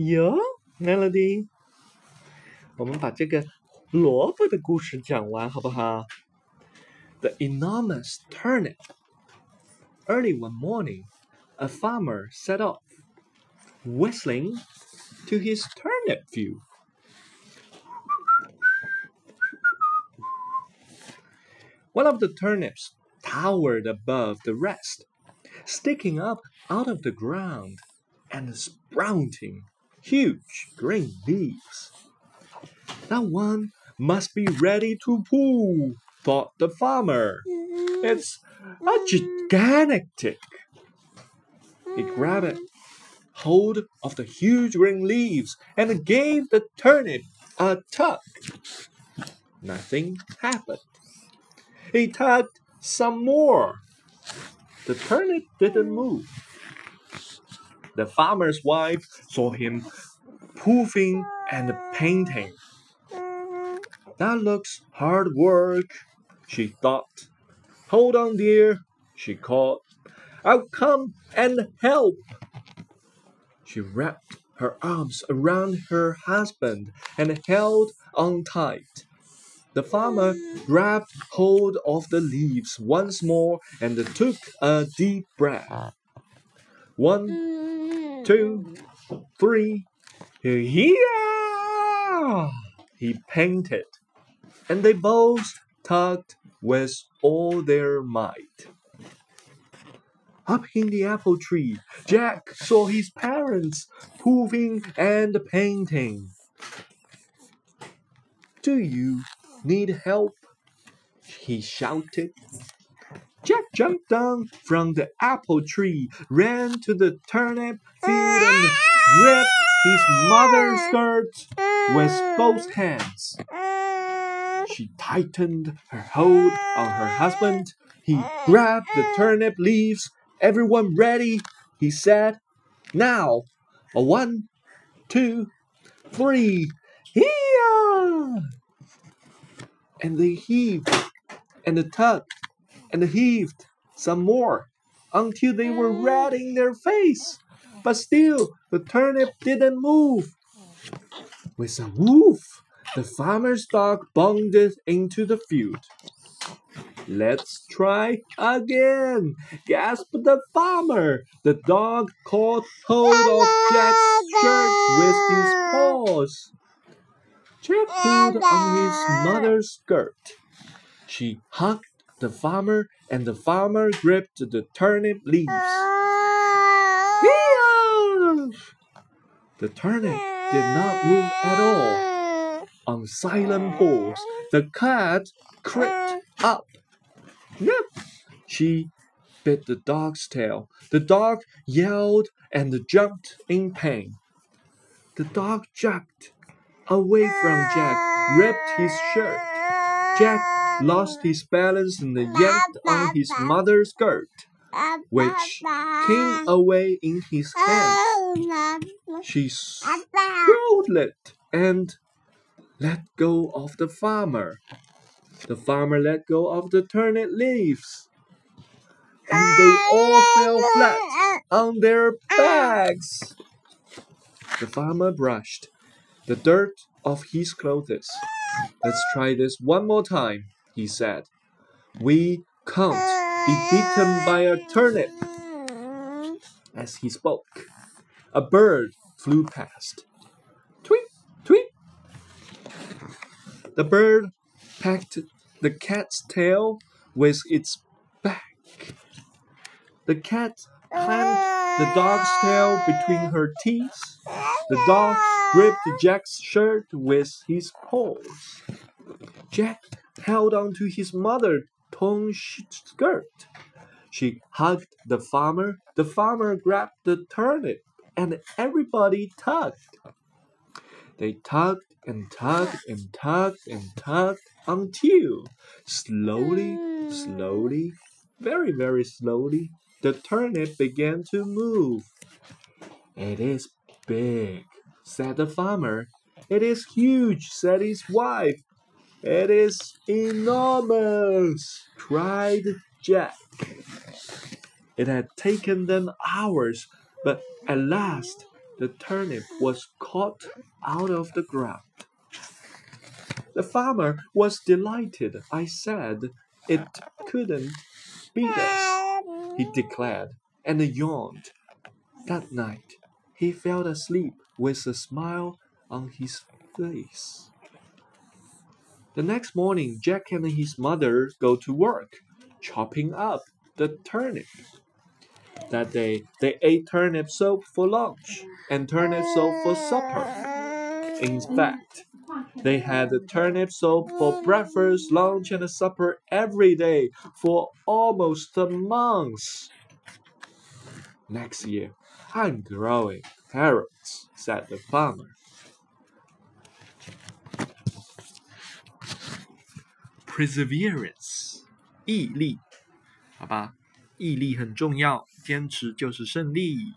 哟，Melody，我们把这个萝卜的故事讲完好不好？The enormous turnip. Early one morning, a farmer set off, whistling to his turnip field. One of the turnips towered above the rest, sticking up out of the ground and sprouting huge green leaves. That one must be ready to pull, thought the farmer. It's a gigantic. Tick. He grabbed hold of the huge green leaves and gave the turnip a tug. Nothing happened. He tugged some more. The turnip didn't move. The farmer's wife saw him poofing and painting. That looks hard work, she thought. Hold on, dear, she called. I'll come and help. She wrapped her arms around her husband and held on tight. The farmer grabbed hold of the leaves once more and took a deep breath. One, two, three, here! He painted, and they both tugged with all their might. Up in the apple tree, Jack saw his parents proving and painting. Do you need help? He shouted. Jack jumped down from the apple tree, ran to the turnip field, and gripped his mother's skirt with both hands. She tightened her hold on her husband. He grabbed the turnip leaves. Everyone ready, he said. Now, a one, two, three, here! And they heaved and tugged and heaved some more until they were mm. red in their face. But still, the turnip didn't move. With a woof, the farmer's dog bounded into the field. Let's try again, gasped the farmer. The dog caught hold of Jack's shirt with his paws. Jack pulled on his mother's skirt. She hugged the farmer, and the farmer gripped the turnip leaves. The turnip did not move at all. On silent paws, the cat crept up. Nip! She bit the dog's tail. The dog yelled and jumped in pain. The dog jumped away from Jack, ripped his shirt. Jack lost his balance and yanked on his mother's skirt, which came away in his hand. She scowled and let go of the farmer. The farmer let go of the turnip leaves. And they all fell flat on their backs. The farmer brushed the dirt off his clothes. Let's try this one more time, he said. We can't be beaten by a turnip. As he spoke, a bird flew past. Tweet, tweet. The bird pecked the cat's tail with its back. The cat clamped the dog's tail between her teeth. The dog gripped Jack's shirt with his paws. Jack held on to his mother's torn skirt. She hugged the farmer. The farmer grabbed the turnip, and everybody tugged. They tugged and tugged and tugged and tugged until slowly, slowly, very, very slowly, the turnip began to move. It is big, said the farmer. It is huge, said his wife. It is enormous, cried Jack. It had taken them hours, but at last the turnip was caught out of the ground. The farmer was delighted. I said it couldn't beat us, he declared, and yawned. That night, he fell asleep with a smile on his face. The next morning, Jack and his mother go to work, chopping up the turnip. That day, they ate turnip soup for lunch and turnip soup for supper. In fact, they had turnip soup for breakfast, lunch, and supper every day for almost a month. Next year, I'm growing carrots, said the farmer. Perseverance，毅力，好吧，毅力很重要，坚持就是胜利。